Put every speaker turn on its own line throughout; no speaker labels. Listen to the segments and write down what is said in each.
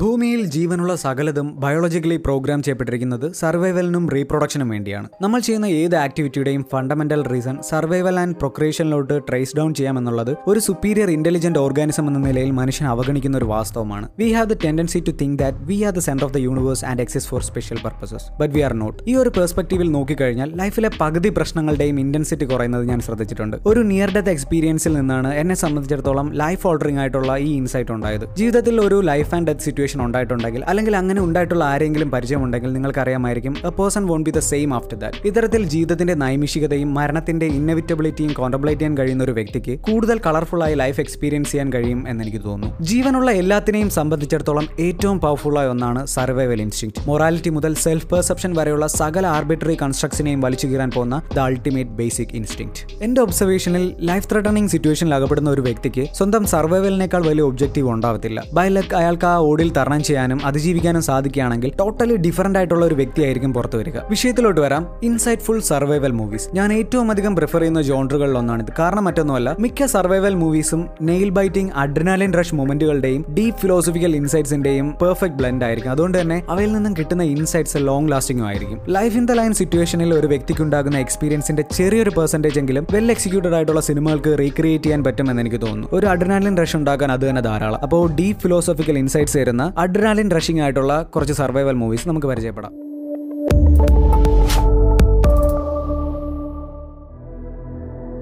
ഭൂമിയിൽ ജീവനുള്ള സകലതും ബയോളജിക്കലി പ്രോഗ്രാം ചെയ്യപ്പെട്ടിരിക്കുന്നത് സർവൈവലിനും റീപ്രൊഡക്ഷനും വേണ്ടിയാണ്. നമ്മൾ ചെയ്യുന്ന ഏത് ആക്ടിവിറ്റിയുടെയും ഫണ്ടമെന്റൽ റീസൺ സർവൈവൽ ആൻഡ് പ്രൊക്രിയേഷനിലോട്ട് ട്രേസ് ഡൗൺ ചെയ്യാമെന്നുള്ളത് ഒരു സുപ്പീരിയർ ഇന്റലിജന്റ് ഓർഗാനിസം എന്ന നിലയിൽ മനുഷ്യൻ അവഗണിക്കുന്ന ഒരു വാസ്തവമാണ്. We have the tendency to think that we are the centre of the universe and exist for special purposes but we are not ഈ ഒരു പെർസ്പെക്റ്റീവിൽ നോക്കിക്കഴിഞ്ഞാൽ ലൈഫിലെ പകുതി പ്രശ്നങ്ങളുടെയും ഇന്റൻസിറ്റി കുറയുന്നത് ഞാൻ ശ്രദ്ധിച്ചിട്ടുണ്ട്. ഒരു നിയർ ഡെത്ത് എക്സ്പീരിയൻസിൽ നിന്നാണ് എന്നെ സംബന്ധിച്ചിടത്തോളം ലൈഫ് ഓൾഡറിംഗ് ആയിട്ടുള്ള ഈ ഇൻസൈറ്റ് ഉണ്ടായത്. ജീവിതത്തിൽ ഒരു ലൈഫ് ആൻഡ് ഡെത്ത് സിറ്റുവേഷൻ ഉണ്ടായിട്ടുണ്ടെങ്കിൽ അല്ലെങ്കിൽ അങ്ങനെ ഉണ്ടായിട്ടുള്ള ആരെങ്കിലും പരിചയമുണ്ടെങ്കിൽ നിങ്ങൾക്കറിയാമായിരിക്കും a person won't be the same after that ഇത്തരത്തിൽ ജീവിതത്തിന്റെ നൈമിഷികതയും മരണത്തിന്റെ ഇന്നവിറ്റബിലിറ്റിയും കോൺട്രബ്ലേറ്റ് ചെയ്യാൻ കഴിയുന്ന ഒരു വ്യക്തിക്ക് കൂടുതൽ കളർഫുൾ ആയി ലൈഫ് എക്സ്പീരിയൻസ് ചെയ്യാൻ കഴിയും എന്ന് എനിക്ക് തോന്നുന്നു. ജീവനുള്ള എല്ലാത്തിനെയും സംബന്ധിച്ചിടത്തോളം ഏറ്റവും പവർഫുൾ ആയ ഒന്നാണ് സർവൈവൽ ഇൻസ്റ്റിങ് മൊറാലിറ്റി മുതൽ സെൽഫ് പെർസെപ്ഷൻ വരെയുള്ള സകല ആർബിട്രറി കൺസ്ട്രക്ഷനെയും വലിച്ചു കീറാൻ പോകുന്ന ദ അൾട്ടിമേറ്റ് ബേസിക് ഇൻസ്റ്റിങ് എന്റെ ഒബ്സർവേഷനിൽ ലൈഫ് ത്രെട്ടണിംഗ് സിറ്റുവേഷനിൽ അകപ്പെടുന്ന ഒരു വ്യക്തിക്ക് സ്വന്തം സർവൈവലിനേക്കാൾ വലിയ ഒബ്ജക്റ്റീവ് ഉണ്ടാവത്തില്ല. ബൈ ലക്ക് അയാൾക്ക് ആ ഓടിൽ തരണം ചെയ്യാനും അതിജീവിക്കാനും സാധിക്കുകയാണെങ്കിൽ ടോട്ടലി ഡിഫറെന്റ് ആയിട്ടുള്ള ഒരു വ്യക്തിയായിരിക്കും പുറത്തു വരിക. വിഷയത്തിലോട്ട് വരാം. ഇൻസൈറ്റ് ഫുൾ സർവൈവൽ മൂവീസ് ഞാൻ ഏറ്റവും അധികം പ്രിഫർ ചെയ്യുന്ന ജോണറുകളിൽ ഒന്നാണിത് കാരണം മറ്റൊന്നുമല്ല മിക്ക സർവൈവൽ മൂവീസും നെയിൽ ബൈറ്റിംഗ് അഡ്രിനാലിൻ റഷ് മൊമെന്റുകളുടെയും ഡീപ് ഫിലോസഫിക്കൽ ഇൻസൈറ്റ്സിന്റെയും പെർഫെക്റ്റ് ബ്ലെൻഡ് ആയിരിക്കും. അതുകൊണ്ട് തന്നെ അവയിൽ നിന്നും കിട്ടുന്ന ഇൻസൈറ്റ്സ് ലോങ് ലാസ്റ്റിംഗും ആയിരിക്കും. ലൈഫ് ഇൻ ദ ലൈൻ സിറ്റുവേഷനിൽ ഒരു വ്യക്തിക്ക് ഉണ്ടാകുന്ന എക്സ്പീരിയൻസിന്റെ ചെറിയൊരു പെർസെന്റേജ് എങ്കിലും വെൽ എക്സിക്യൂട്ടഡ് ആയിട്ടുള്ള സിനിമകൾക്ക് റീക്രിയേറ്റ് ചെയ്യാൻ പറ്റുമെന്ന് എനിക്ക് തോന്നുന്നു. ഒരു അഡ്രിനാലിൻ റഷ് ഉണ്ടാക്കാൻ അത് തന്നെ ധാരാളം. അപ്പോൾ ഡീപ് ഫിലോസഫിക്കൽ ഇൻസൈറ്റ്സ് തരുന്ന അഡ്രിനാലിൻ റഷിംഗ് ആയിട്ടുള്ള കുറച്ച് സർവൈവൽ മൂവീസ് നമുക്ക് പരിചയപ്പെടാം.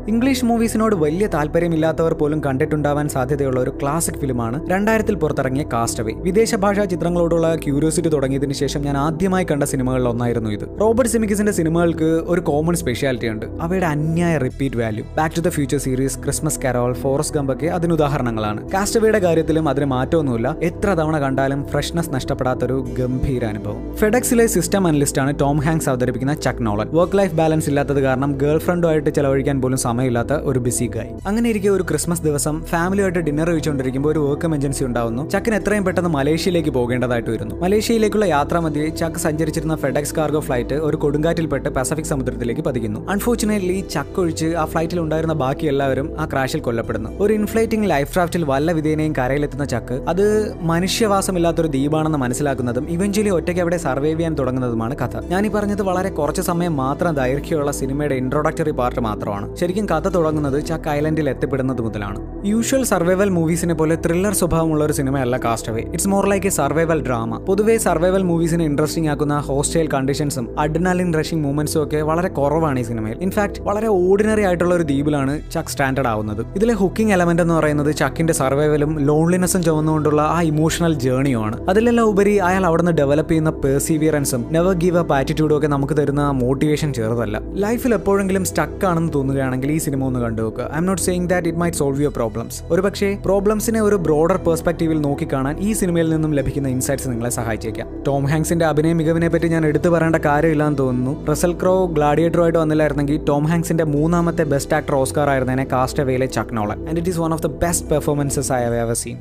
ഇംഗ്ലീഷ് മൂവീസിനോട് വലിയ താല്പര്യമില്ലാത്തവർ പോലും കണ്ടിട്ടുണ്ടാവാൻ സാധ്യതയുള്ള ഒരു ക്ലാസിക് ഫിലിമാണ് രണ്ടായിരത്തിൽ പുറത്തിറങ്ങിയ കാസ്റ്റവേ വിദേശ ഭാഷാ ചിത്രങ്ങളോടുള്ള ക്യൂരിയോസിറ്റി തുടങ്ങിയതിനു ശേഷം ഞാൻ ആദ്യമായി കണ്ട സിനിമകളിൽ ഒന്നായിരുന്നു ഇത്. റോബർട്ട് സിമിക്കിസിന്റെ സിനിമകൾക്ക് ഒരു കോമൺ സ്പെഷ്യാലിറ്റി ഉണ്ട്. അവയുടെ അന്യായ repeat value back to the future series Christmas carol Forrest ഗംബൊക്കെ അതിന് ഉദാഹരണങ്ങളാണ്. കാസ്റ്റവേയുടെ കാര്യത്തിലും അതിന് മാറ്റമൊന്നുമില്ല. എത്ര തവണ കണ്ടാലും ഫ്രഷ്നെസ് നഷ്ടപ്പെടാത്തൊരു ഗംഭീര അനുഭവം. ഫെഡക്സിലെ സിസ്റ്റം അനലിസ്റ്റാണ് ടോം ഹാങ്സ് അവതരിപ്പിക്കുന്ന Chuck Noland work life balance ഇല്ലാത്തത് കാരണം ഗേൾ ഫ്രണ്ടുമായിട്ട് ചെലവഴിക്കാൻ പോലും സമയമില്ലാത്ത ഒരു ബിസി ഗായ് അങ്ങനെ ഇരിക്കെ ഒരു ക്രിസ്മസ് ദിവസം ഫാമിലിയായിട്ട് ഡിന്നർ കഴിച്ചുകൊണ്ടിരിക്കുമ്പോൾ ഒരു വർക്ക് എമർജൻസി ഉണ്ടാവുന്നു. ചക്കിന് എത്രയും പെട്ടെന്ന് മലേഷ്യയിലേക്ക് പോകേണ്ടതായിട്ട് വരുന്നു. മലേഷ്യയിലേക്കുള്ള യാത്രാമധ്യേ ചക്ക് സഞ്ചരിച്ചിരുന്ന ഫെഡക്സ് കാർഗോ ഫ്ലൈറ്റ് ഒരു കൊടുങ്കാറ്റിൽപ്പെട്ട് പസഫിക് സമുദ്രത്തിലേക്ക് പതിക്കുന്നു. അൺഫോർച്ചുനേറ്റ്ലി ചക്ക് ഒഴിച്ച് ആ ഫ്ലൈറ്റിൽ ഉണ്ടായിരുന്ന ബാക്കി എല്ലാവരും ആ ക്രാഷിൽ കൊല്ലപ്പെടുന്നു. ഒരു ഇൻഫ്ലൈറ്റിംഗ് ലൈഫ് ക്രാഫ്റ്റിൽ വല്ല വിധേനയും കരയിലെത്തുന്ന ചക്ക് അത് മനുഷ്യവാസമില്ലാത്തൊരു ദ്വീപാണെന്ന് മനസ്സിലാക്കുന്നതും ഇവഞ്ച്വലി ഒറ്റയ്ക്ക് അവിടെ സർവൈവ് ചെയ്യാൻ തുടങ്ങുന്നതുമാണ് കഥ. ഞാൻ ഈ പറഞ്ഞത് വളരെ കുറച്ച് സമയം മാത്രം ദൈർഘ്യമുള്ള സിനിമയുടെ ഇൻട്രൊഡക്ടറി പാർട്ട് മാത്രമാണ്. ശരിക്കും കഥ തുടങ്ങുന്നത് ചക്ക് ഐലൻഡിൽ എത്തിപ്പെടുന്നത് മുതലാണ്. യൂഷ്വൽ സർവൈവൽ മൂവീസിനെ പോലെ ത്രില്ലർ സ്വഭാവമുള്ള ഒരു സിനിമയല്ല Cast Away. It's more like a survival drama പൊതുവെ സർവൈവൽ മൂവീസിനെ ഇൻട്രസ്റ്റിംഗ് ആക്കുന്ന ഹോസ്റ്റൈൽ കണ്ടീഷൻസും അഡ്നാലിൻ റഷിംഗ് മൂവ്മെന്റ്സും ഒക്കെ വളരെ കുറവാണ് ഈ സിനിമയിൽ. ഇൻഫാക്ട് വളരെ ഓർഡിനറി ആയിട്ടുള്ള ഒരു ദ്വീപിലാണ് ചക്ക് സ്റ്റാൻഡേർഡ് ആവുന്നത്. ഇതിലെ ഹുക്കിംഗ് എലമെന്റ് എന്ന് പറയുന്നത് ചക്കിന്റെ സർവൈവലും ലോൺലിനെസ്സും ചുമന്നുകൊണ്ടുള്ള ആ ഇമോഷണൽ ജേണിയുമാണ് അതിലെല്ലാം ഉപരി അയാൾ അവിടെ നിന്ന് ഡെവലപ്പ് ചെയ്യുന്ന പെർസീവിയറൻസും നെവർ ഗീവ് അപ്പ് ആറ്റിറ്റ്യൂഡും ഒക്കെ നമുക്ക് തരുന്ന മോട്ടിവേഷൻ ചെറുതല്ല. ലൈഫിൽ എപ്പോഴെങ്കിലും സ്റ്റക്ക് ആണെന്ന് തോന്നുകയാണെങ്കിൽ ഈ സിനിമ ഒന്ന് കണ്ടു നോക്കുക I'm not saying that it might solve your problems ഒരു പക്ഷേ പ്രോബ്ലംസിനെ ഒരു ബ്രോഡർ പെർസ്പെക്റ്റീവിൽ നോക്കിക്കാണാൻ ഈ സിനിമയിൽ നിന്നും ലഭിക്കുന്ന ഇൻസൈറ്റ്സ് നിങ്ങളെ സഹായിച്ചേക്കാം. ടോം ഹാങ്സിന്റെ അഭിനയ മികവിനെ പറ്റി ഞാൻ എടുത്തു പറയേണ്ട കാര്യമില്ലാന്ന് തോന്നുന്നു. റസൽ ക്രോ ഗ്ലാഡിയേറ്റർ ആയിട്ട് വന്നില്ലായിരുന്നെങ്കിൽ ടോം ഹാങ്സിന്റെ മൂന്നാമത്തെ ബെസ്റ്റ് ആക്ടർ ഓസ്കാർ ആയിരുന്നതിനെ കാസ്റ്റ് അവയിലെ Chuck Noland. And it is one of the best performances I have ever seen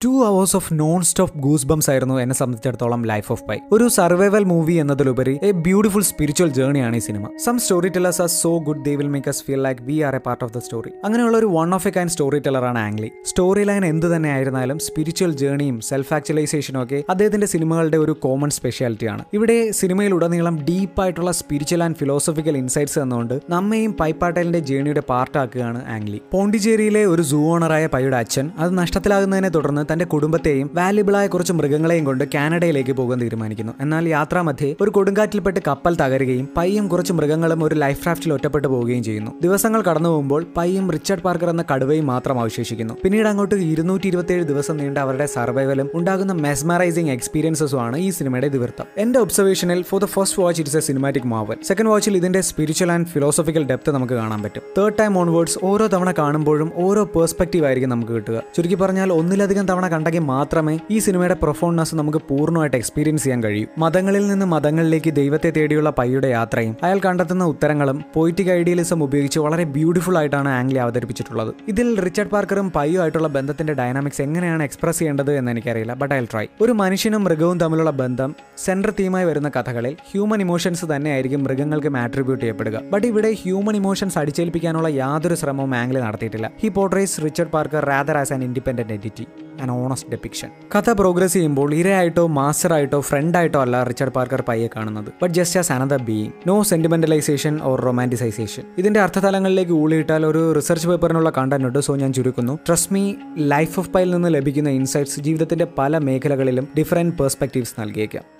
two hours of non stop goosebumps ആയിരുന്നു എന്നെ സംബന്ധിച്ചിടത്തോളം ലൈഫ് ഓഫ് പൈ ഒരു സർവൈവൽ മൂവി എന്നതിലുപരി എ ബ്യൂട്ടിഫുൾ സ്പിരിച്വൽ ജേണിയാണ് ഈ cinema some storytellers are so good they will make us feel like we are a part of the story അങ്ങനെയുള്ള ഒരു one of a kind story ടെല്ലറാണ് Ang Lee story line എന്ത് തന്നെ ആയിരുന്നാലും spiritual ജേണിയും self ആക്ച്വലൈസേഷനും ഒക്കെ അദ്ദേഹത്തിന്റെ സിനിമകളുടെ ഒരു കോമൺ സ്പെഷ്യാലിറ്റിയാണ് ഇവിടെ സിനിമയിലുടനീളം ഡീപ്പായിട്ടുള്ള സ്പിരിച്വൽ ആൻഡ് ഫിലോസഫിക്കൽ ഇൻസൈറ്റ്സ് എന്നുകൊണ്ട് നമ്മയും പൈപ്പാട്ടലിന്റെ ജേണിയുടെ പാർട്ടാക്കുകയാണ് ആംഗ്ലി പോണ്ടിച്ചേരിയിലെ ഒരു സൂ ഓണറായ പൈയുടെ അച്ഛൻ അത് നഷ്ടത്തിലാകുന്നതിനെ തുടർന്ന് തന്റെ കുടുംബത്തെയും വാല്യുബിളായ കുറച്ച് മൃഗങ്ങളെയും കൊണ്ട് കാനഡയിലേക്ക് പോകാൻ തീരുമാനിക്കുന്നു. എന്നാൽ യാത്രാമധ്യേ ഒരു കൊടുങ്കാറ്റിൽപ്പെട്ട് കപ്പൽ തകരുകയും പയ്യും കുറച്ച് മൃഗങ്ങളും ഒരു ലൈഫ് റാഫ്റ്റിൽ ഒറ്റപ്പെട്ടു പോവുകയും ചെയ്യുന്നു. ദിവസങ്ങൾ കടന്നു പോകുമ്പോൾ പയ്യും റിച്ചർഡ് പാർക്കർ എന്ന കടുവയും മാത്രം അവശേഷിക്കുന്നു. പിന്നീട് അങ്ങോട്ട് ഇരുന്നൂറ്റി ഇരുപത്തിയേഴ് ദിവസം നീണ്ട അവരുടെ സർവൈവലും ഉണ്ടാകുന്ന മെസ്മറൈസിംഗ് എക്സ്പീരിയൻസസും ആണ് ഈ സിനിമയുടെ ഇതിവൃത്തം. എന്റെ ഒബ്സർവേഷനിൽ for the first watch it's a cinematic marvel second വാച്ചിൽ ഇതിന്റെ സ്പിരിച്വൽ ആൻഡ് ഫിലോസഫിക്കൽ ഡെപ്ത് നമുക്ക് കാണാൻ പറ്റും. തേർഡ് ടൈം ഓൺവേർഡ്സ് ഓരോ തവണ കാണുമ്പോഴും ഓരോ പേഴ്സ്പെക്റ്റീവ് ആയിരിക്കും നമുക്ക് കിട്ടുക. ചുരുക്കി പറഞ്ഞാൽ ഒന്നിലധികം തവണ കണ്ടെങ്കിൽ മാത്രമേ ഈ സിനിമയുടെ പ്രൊഫോൺനെസ് നമുക്ക് പൂർണമായിട്ട് എക്സ്പീരിയൻസ് ചെയ്യാൻ കഴിയൂ. മതങ്ങളിൽ നിന്ന് മതങ്ങളിലേക്ക് ദൈവത്തെ തേടിയുള്ള പയ്യുടെ യാത്രയും അയാൾ കണ്ടെത്തുന്ന ഉത്തരങ്ങളും പോയിറ്റിക് ഐഡിയലിസം ഉപയോഗിച്ച് വളരെ ബ്യൂട്ടിഫുൾ ആയിട്ടാണ് ആംഗ്ലി അവതരിപ്പിച്ചിട്ടുള്ളത്. ഇതിൽ റിച്ചർഡ് പാർക്കറും പയ്യും ആയിട്ടുള്ള ബന്ധത്തിന്റെ ഡൈനാമിക്സ് എങ്ങനെയാണ് എക്സ്പ്രസ് ചെയ്യേണ്ടത് എന്ന് എനിക്കറിയില്ല ബട്ട് ഐ ട്രൈ ഒരു മനുഷ്യനും മൃഗവും തമ്മിലുള്ള ബന്ധം സെൻട്രൽ തീമായി വരുന്ന കഥകളിൽ ഹ്യൂമൻ ഇമോഷൻസ് തന്നെയായിരിക്കും മൃഗങ്ങൾക്ക് ആട്രിബ്യൂട്ട് ചെയ്യപ്പെടുക. ബട്ട് ഇവിടെ ഹ്യൂമൻ ഇമോഷൻസ് അടിച്ചേൽപ്പിക്കാനുള്ള യാതൊരു ശ്രമവും ആംഗ്ലി നടത്തിയിട്ടില്ല. He portrays Richard Parker rather as an independent entity and honest depiction കഥ പ്രോഗ്രസ് ചെയ്യുമ്പോൾ ഇരയായിട്ടോ ഫ്രണ്ട് ആയിട്ടോ അല്ല റിച്ചർഡ് പാർക്കർ പയ്യെ കാണുന്നത്. But just as another being no sentimentalisation or romanticisation ഇതിന്റെ അർത്ഥതലങ്ങളിലേക്ക് ഊളിയിട്ടാൽ ഒരു റിസർച്ച് പേപ്പറിനുള്ള കണ്ടന്റ് ഉണ്ട്. സോ ഞാൻ ചുരുക്കുന്നു. Trust me life of pile നിന്ന് ലഭിക്കുന്ന ഇൻസൈറ്റ്സ് ജീവിതത്തിന്റെ പല മേഖലകളിലും ഡിഫറെന്റ് പെർസ്പെക്റ്റീവ്സ് നൽകിയേക്കാം.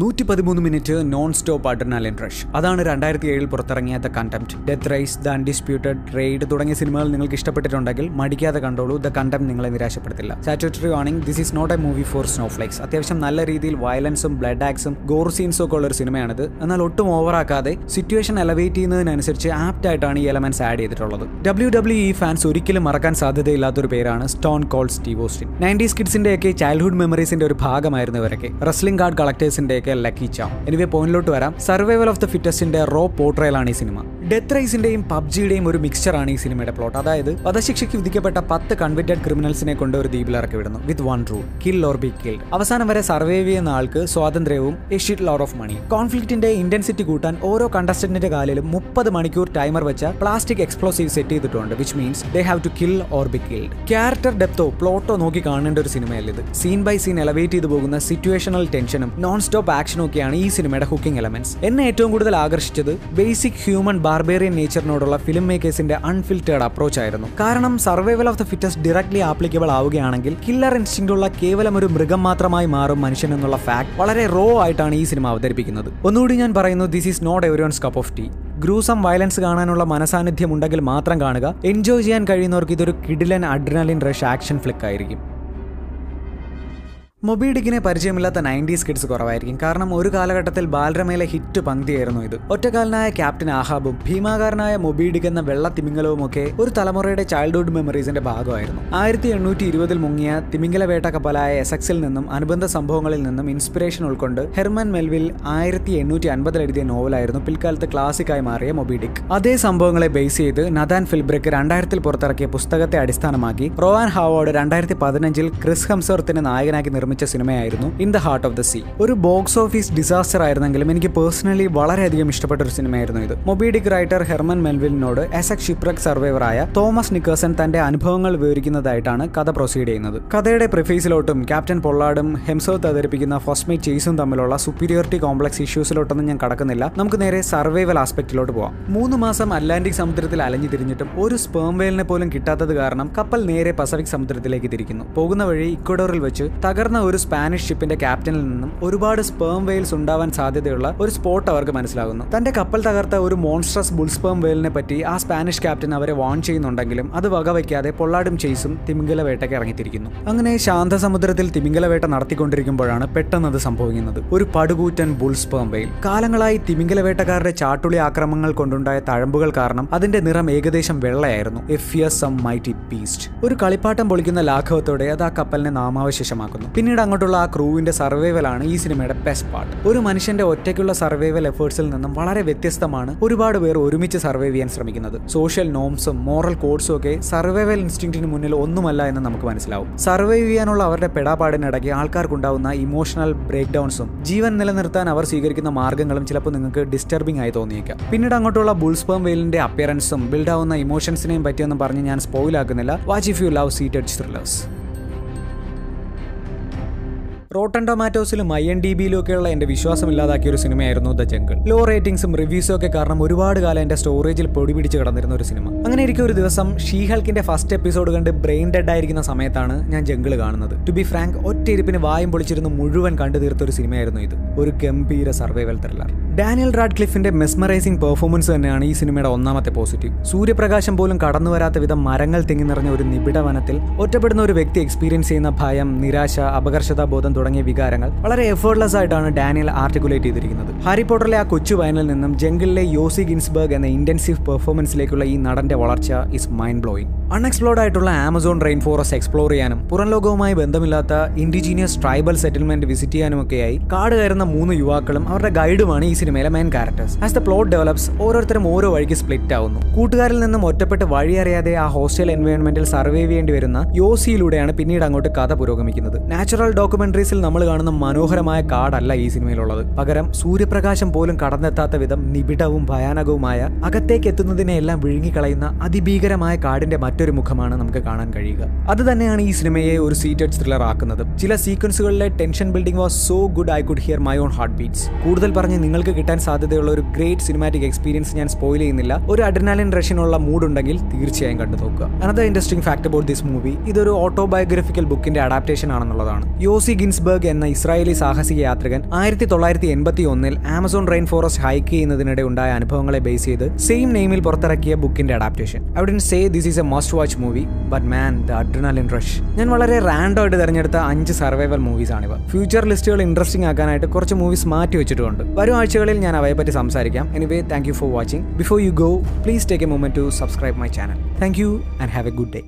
നൂറ്റി പതിമൂന്ന് minute non stop adrenaline rush അതാണ് രണ്ടായിരത്തി ഏഴിൽ പുറത്തിറങ്ങിയ the Condemned death race the undisputed raid തുടങ്ങിയ സിനിമകൾ നിങ്ങൾക്ക് ഇഷ്ടപ്പെട്ടിട്ടുണ്ടെങ്കിൽ മടിക്കാതെ കണ്ടോളൂ. ദ കണ്ടംപ്റ്റ് നിങ്ങളെ നിരാശപ്പെടുത്തില്ല. Statutory warning this is not a movie for snowflakes അത്യാവശ്യം നല്ല രീതിയിൽ വയലൻസും ബ്ലഡ് ആക്സും ഗോർ സീൻസും ഒക്കെ ഉള്ള ഒരു സിനിമയാണിത്. എന്നാൽ ഒട്ടും ഓവറാക്കാതെ സിറ്റുവേഷൻ എലവേറ്റ് ചെയ്യുന്നതിനനുസരിച്ച് ആപ്റ്റ് ആയിട്ടാണ് ഈ എലമെന്റ്സ് ആഡ് ചെയ്തിട്ടുള്ളത്. ഡബ്ല്യു ഡബ്ല്യു ഇ ഫാൻസ് ഒരിക്കലും മറക്കാൻ സാധ്യതയില്ലാത്തൊരു പേരാണ് Stone Cold Steve Austin nineties കിഡ്സിന്റെ ഒക്കെ ചൈൽഡ്ഹുഡ് മെമ്മറീസിന്റെ ഒരു ഭാഗമായിരുന്നു ഇവരൊക്കെ. റസ്ലിംഗ് കാർഡ് കളക്ടേഴ്സിന്റെ ഒക്കെ ലക്കി എനിവേ പോയിന്റിലോട്ട് വരാം. സർവൈവൽ ഓഫ് ദ ഫിറ്റസ്റ്റിന്റെ റോ പോർട്രയലാണ് ഈ സിനിമ ഡെത്ത് റൈസിന്റെയും പബ്ജിയുടെയും ഒരു മിക്സ്ചറാണ് ഈ സിനിമയുടെ പ്ലോട്ട് അതായത് വധശിക്ഷയ്ക്ക് വിധിക്കപ്പെട്ട പത്ത് കൺവിക്റ്റഡ് ക്രിമിനൽസിനെ കൊണ്ട് ഒരു ദ്വീപിൽ ഇറക്കി വിടുന്നു. With one rule kill or be killed അവസാനം വരെ സർവൈവ് ചെയ്യുന്ന ആൾക്ക് സ്വാതന്ത്ര്യവും a shitload of money കോൺഫ്ലിക്റ്റിന്റെ ഇന്റൻസിറ്റി കൂട്ടാൻ ഓരോ കണ്ടസ്റ്റന്റിന്റെ കാലിലും മുപ്പത് മണിക്കൂർ ടൈമർ വെച്ച പ്ലാസ്റ്റിക് എക്സ്പ്ലോസീവ് സെറ്റ് ചെയ്തിട്ടുണ്ട് which means they have to kill or be killed character ഡെപ്തോ പ്ലോട്ടോ നോക്കി കാണേണ്ട ഒരു സിനിമയല്ല ഇത് സീൻ ബൈ സീൻ എലവേറ്റ് ചെയ്തു പോകുന്ന സിറ്റുവേഷണൽ ടെൻഷനും നോൺ സ്റ്റോപ്പ് ആക്ഷനും ഒക്കെയാണ് ഈ സിനിമയുടെ ഹുക്കിംഗ് എലമെന്റ്സ് എന്നെ ഏറ്റവും കൂടുതൽ ആകർഷിച്ചത് ബേസിക് ഹ്യൂമൻ ബാർബേറിയൻ നേച്ചറിനോടുള്ള ഫിലിം മേക്കേഴ്സിന്റെ അൺഫിൽറ്റേഡ് അപ്രോച്ച് ആയിരുന്നു. കാരണം survival of the fittest directly applicable ആവുകയാണെങ്കിൽ കില്ലർ ഇൻസ്റ്റിംഗ് ഉള്ള കേവലം ഒരു മൃഗം മാത്രമായി മാറും മനുഷ്യൻ എന്നുള്ള ഫാക്ട് വളരെ റോ ആയിട്ടാണ് ഈ സിനിമ അവതരിപ്പിക്കുന്നത്. ഒന്നുകൂടി ഞാൻ പറയുന്നു this is not everyone's cup of tea gruesome violence കാണാനുള്ള മനസാന്നിധ്യം ഉണ്ടെങ്കിൽ മാത്രം കാണുക. എൻജോയ് ചെയ്യാൻ കഴിയുന്നവർക്ക് ഇതൊരു കിഡിലൻ അഡ്രിനലിൻ റഷ് ആക്ഷൻ ഫ്ലിക്ക് ആയിരിക്കും. മൊബീഡിക്കിനെ പരിചയമില്ലാത്ത നയന്റീസ് കിഡ്സ് കുറവായിരിക്കും. കാരണം ഒരു കാലഘട്ടത്തിൽ ബാലരമയിലെ ഹിറ്റ് പങ്ക്തിയായിരുന്നു ഇത്. ഒറ്റക്കാലനായ ക്യാപ്റ്റൻ ആഹാബും ഭീമാകാരനായ മൊബിഡിക് എന്ന വെള്ള തിമിംഗലവും ഒക്കെ ഒരു തലമുറയുടെ ചൈൽഡ്ഹുഡ് മെമ്മറീസിന്റെ ഭാഗമായിരുന്നു. ആയിരത്തി എണ്ണൂറ്റി ഇരുപതിൽ മുങ്ങിയ തിമിംഗല വേട്ട കപ്പലായ എസക്സിൽ നിന്നും അനുബന്ധ സംഭവങ്ങളിൽ നിന്നും ഇൻസ്പിറേഷൻ ഉൾക്കൊണ്ട് ഹെർമൻ മെൽവിൽ ആയിരത്തി എണ്ണൂറ്റി അൻപതിൽ എഴുതിയ നോവലായിരുന്നു പിൽക്കാലത്ത് ക്ലാസിക്കായി മാറിയ മൊബിഡിക്. അതേ സംഭവങ്ങളെ ബേസ് ചെയ്ത് നദാൻ ഫിൽബ്രിക്ക് രണ്ടായിരത്തിൽ പുറത്തിറക്കിയ പുസ്തകത്തെ അടിസ്ഥാനമാക്കി റോവാൻ ഹാവോർഡ് രണ്ടായിരത്തി പതിനഞ്ചിൽ ക്രിസ് ഹംസർത്തിന് നായകനാക്കി സിനിമയായിരുന്നു in the heart of the sea ഒരു ബോക്സ് ഓഫീസ് ഡിസാസ്റ്റർ ആയിരുന്നെങ്കിലും എനിക്ക് പേഴ്സണലി വളരെയധികം ഇഷ്ടപ്പെട്ട ഒരു സിനിമയായിരുന്നു ഇത്. മൊബിഡിക് റൈറ്റർ ഹെർമൻ മെൽവിലിനോട് എസ് എ ഷിപ്രക് സർവൈവറായ തോമസ് നിക്കേഴ്സൺ തന്റെ അനുഭവങ്ങൾ വിവരിക്കുന്നതായിട്ടാണ് കഥ പ്രൊസീഡ് ചെയ്യുന്നത്. കഥയുടെ പ്രിഫേസിലോട്ടും ക്യാപ്റ്റൻ പൊള്ളാടും ഹെംസോത്ത് അവതരിപ്പിക്കുന്ന ഫസ്റ്റ് ചേസും തമ്മിലുള്ള സുപ്പീരിയോറിറ്റി കോംപ്ലക്സ് ഇഷ്യൂസിലോട്ടൊന്നും ഞാൻ കടക്കുന്നില്ല. നമുക്ക് നേരെ സർവൈവൽ ആസ്പെക്റ്റിലോട്ട് പോവാം. മൂന്ന് മാസം അറ്റ്ലാന്റിക് സമുദ്രത്തിൽ അലഞ്ഞു തിരിഞ്ഞിട്ടും ഒരു സ്പേം വേലിനെ പോലും കിട്ടാത്തത് കാരണം കപ്പൽ നേരെ പസഫിക് സമുദ്രത്തിലേക്ക് തിരിക്കുന്നു. പോകുന്ന വഴി ഇക്വഡോറിൽ വെച്ച് തകർന്ന ഒരു സ്പാനിഷ് ഷിപ്പിന്റെ ക്യാപ്റ്റനിൽ നിന്നും ഒരുപാട് സ്പേം വെയിൽസ് ഉണ്ടാവാൻ സാധ്യതയുള്ള ഒരു സ്പോട്ട് അവർക്ക് മനസ്സിലാകുന്നു. തന്റെ കപ്പൽ തകർത്ത ഒരു മോൺസ്ട്രസ് ബുൾ സ്പേം വെയിലിനെ പറ്റി ആ സ്പാനിഷ് ക്യാപ്റ്റൻ അവരെ വാൺ ചെയ്യുന്നുണ്ടെങ്കിലും അത് വകവയ്ക്കാതെ പൊള്ളാടും ചേസും തിമിംഗല വേട്ടയ്ക്ക് ഇറങ്ങിത്തിരിക്കുന്നു. അങ്ങനെ ശാന്തസമുദ്രത്തിൽ തിമിംഗല വേട്ട നടത്തിക്കൊണ്ടിരിക്കുമ്പോഴാണ് പെട്ടെന്ന് അത് സംഭവിക്കുന്നത്. ഒരു പടുകൂറ്റൻ ബുൾ സ്പേം വെയിൽ കാലങ്ങളായി തിമിംഗല വേട്ടക്കാരുടെ ചാട്ടുളി ആക്രമങ്ങൾ കൊണ്ടുണ്ടായ തഴമ്പുകൾ കാരണം അതിന്റെ നിറം ഏകദേശം വെള്ളയായിരുന്നു. എഫ് സം മൈറ്റി ബീസ്റ്റ് ഒരു കളിപ്പാട്ടം പൊളിക്കുന്ന ലാഘവത്തോടെ അത് ആ കപ്പലിനെ നാമാവശേഷമാക്കുന്നു. പിന്നീട് അങ്ങോട്ടുള്ള ആ ക്രൂവിന്റെ സർവൈവലാണ് ഈ സിനിമയുടെ ബെസ്റ്റ് പാർട്ട് ഒരു മനുഷ്യന്റെ ഒറ്റയ്ക്കുള്ള സർവൈവൽ എഫേർട്സിൽ നിന്നും വളരെ വ്യത്യസ്തമാണ് ഒരുപാട് പേർ ഒരുമിച്ച് സർവൈവ് ചെയ്യാൻ ശ്രമിക്കുന്നത്. സോഷ്യൽ നോംസും മോറൽ കോഡ്സും ഒക്കെ സർവൈവൽ ഇൻസ്റ്റിങ്റ്റിന് മുന്നിൽ ഒന്നുമല്ല എന്ന് നമുക്ക് മനസ്സിലാവും. സർവൈവ് ചെയ്യാനുള്ള അവരുടെ പെടാപാടിനിടയ്ക്ക് ആൾക്കാർക്കുണ്ടാവുന്ന ഇമോഷണൽ ബ്രേക്ക് ഡൗൺസും ജീവൻ നിലനിർത്താൻ അവർ സ്വീകരിക്കുന്ന മാർഗങ്ങളും ചിലപ്പോൾ നിങ്ങൾക്ക് ഡിസ്റ്റർബിംഗ് ആയി തോന്നിയേക്കാം. പിന്നീട് അങ്ങോട്ടുള്ള ബുൾസ്പേം വെയിലിന്റെ അപ്പിയറൻസും ബിൽഡാവുന്ന ഇമോഷൻസിനെയും പറ്റിയൊന്നും പറഞ്ഞ് ഞാൻ സ്പോയിലാക്കുന്നില്ല watch if you love seated thrillers Rotten ടൊമാറ്റോസിലും I N D ബിയിലും ഒക്കെയുള്ള എന്റെ വിശ്വാസം ഇല്ലാതാക്കിയ ഒരു സിനിമയായിരുന്നു ദ ജംഗിൾ. ലോ റേറ്റിംഗ്സും റിവ്യൂസും ഒക്കെ കാരണം ഒരുപാട് കാലം എന്റെ സ്റ്റോറേജിൽ പൊടി പിടിച്ച് കിടന്നിരുന്ന ഒരു സിനിമ. അങ്ങനെ ഇരിക്കും ഒരു ദിവസം ഷീ ഹൽക്കിന്റെ ഫസ്റ്റ് എപ്പിസോഡ് കണ്ട് ബ്രെയിൻ ഡെഡ് ആയിരിക്കുന്ന സമയത്താണ് ഞാൻ ജംഗിൾ കാണുന്നത്. ടു ബി ഫ്രാങ്ക് ഒറ്റ ഇരിപ്പിന് വായും പൊളിച്ചിരുന്ന് മുഴുവൻ കണ്ടു തീർത്ത ഒരു സിനിമയായിരുന്നു ഇത്. ഒരു ഗംഭീര സർവൈവൽ ത്രില്ലർ ഡാനിയൽ റാഡ്ക്ലിഫിന്റെ മെസ്മറൈസിംഗ് പെർഫോമൻസ് തന്നെയാണ് ഈ സിനിമയുടെ ഒന്നാമത്തെ പോസിറ്റീവ് സൂര്യപ്രകാശം പോലും കടന്നു വരാത്ത വിധം മരങ്ങൾ തിങ്ങി നിറഞ്ഞ ഒരു നിബിഡ വനത്തിൽ ഒറ്റപ്പെടുന്ന ഒരു വ്യക്തി എക്സ്പീരിയൻസ് ചെയ്യുന്ന ഭയം നിരാശ അപകർഷതാബോധം തുടങ്ങിയ വികാരങ്ങൾ വളരെ എഫേർട്ട്ലെസ് ആയിട്ടാണ് ഡാനിയൽ ആർട്ടിക്കുലേറ്റ് ചെയ്തിരിക്കുന്നത്. ഹാരി പോട്ടറിലെ ആ കൊച്ചു വയനിൽ നിന്നും ജംഗിളിലെ യോസി ഗിൻസ്ബർഗ് എന്ന ഇന്റൻസീവ് പെർഫോമൻസിലേക്കുള്ള ഈ നടന്റെ വളർച്ച ഇസ് മൈൻഡ് ബ്ലോയിങ് അൺഎക്സ്പ്ലോർഡ് ആയിട്ടുള്ള ആമസോൺ റെയിൻ ഫോറസ്റ്റ് എക്സ്പ്ലോർ ചെയ്യാനും പുറം ലോകവുമായി ബന്ധമില്ലാത്ത ഇൻഡിജീനിയസ് ട്രൈബൽ സെറ്റിൽമെന്റ് വിസിറ്റ് ചെയ്യാനും ഒക്കെയായി കാട് കയറുന്ന മൂന്ന് യുവാക്കളും അവരുടെ ഗൈഡുമാണ് ഈ സിനിമയിലെ main characters as the plot develops ഓരോരുത്തരും ഓരോ വഴിക്ക് സ്പ്ലിറ്റ് ആവുന്നു. കൂട്ടുകാരിൽ നിന്നും ഒറ്റപ്പെട്ട് വഴിയറിയാതെ ആ ഹോസ്റ്റൽ എൻവയോൺമെന്റിൽ സർവൈവ് ചെയ്യേണ്ടി വരുന്ന യോസിയിലൂടെയാണ് പിന്നീട് അങ്ങോട്ട് കഥ പുരോഗമിക്കുന്നത്. നാച്ചുറൽ ഡോക്യുമെന്ററി തിയേറ്റേഴ്സിൽ നമ്മൾ കാണുന്ന മനോഹരമായ കാടല്ല ഈ സിനിമയിലുള്ളത്. പകരം സൂര്യപ്രകാശം പോലും കടന്നെത്താത്ത വിധം നിബിഡവും ഭയാനകവുമായ അകത്തേക്ക് എത്തുന്നതിനെയെല്ലാം വിഴുങ്ങിക്കളയുന്ന അതിഭീകരമായ കാടിന്റെ മറ്റൊരു മുഖമാണ് നമുക്ക് കാണാൻ കഴിയുക. അത് തന്നെയാണ് ഈ സിനിമയെ ഒരു സീറ്റഡ് ത്രില്ലർ ആക്കുന്നത്. ചില സീക്വൻസുകളിലെ tension building was so good I could hear my own heart beats കൂടുതൽ പറഞ്ഞ് നിങ്ങൾക്ക് കിട്ടാൻ സാധ്യതയുള്ള ഒരു ഗ്രേറ്റ് സിനിമാറ്റിക് എക്സ്പീരിയൻസ് ഞാൻ സ്പോയിൽ ചെയ്യുന്നില്ല. ഒരു അഡ്രനാലിൻ റഷ്യനുള്ള മൂഡ് ഉണ്ടെങ്കിൽ തീർച്ചയായും കണ്ടു നോക്കുക. Another interesting fact about this movie ഇതൊരു ഓട്ടോബയോഗ്രഫിക്കൽ ബുക്കിന്റെ അഡാപ്റ്റേഷൻ ആണെന്നുള്ളതാണ്. യോസി ഗിൻസ്ബർഗ് എന്ന ഇസ്രായേലി സാഹസിക യാത്രികൻ ആയിരത്തി തൊള്ളായിരത്തി എൺപത്തി ഒന്നിൽ ആമസോൺ റെയിൻ ഫോറസ്റ്റ് ഹൈക്ക് ചെയ്യുന്നതിനിടെ ഉണ്ടായ അനുഭവങ്ങളെ ബേസ് ചെയ്ത് സെയിം നെയിമിൽ പുറത്തിറക്കിയ ബുക്കിന്റെ adaptation I wouldn't say this is a must watch movie but man the adrenaline rush ഞാൻ വളരെ റാൻഡായിട്ട് തിരഞ്ഞെടുത്ത അഞ്ച് സർവൈവൽ മൂവീസ് ആണിവ ഫ്യൂച്ചർ ലിസ്റ്റുകൾ ഇൻട്രസ്റ്റിംഗ് ആക്കാനായിട്ട് കുറച്ച് മൂവീസ് മാറ്റി വെച്ചിട്ടുണ്ട് വരും ആഴ്ചകളിൽ ഞാൻ അവയെ പറ്റി സംസാരിക്കാം. Anyway thank you for watching before you go please take a moment to subscribe my channel thank you and have a good day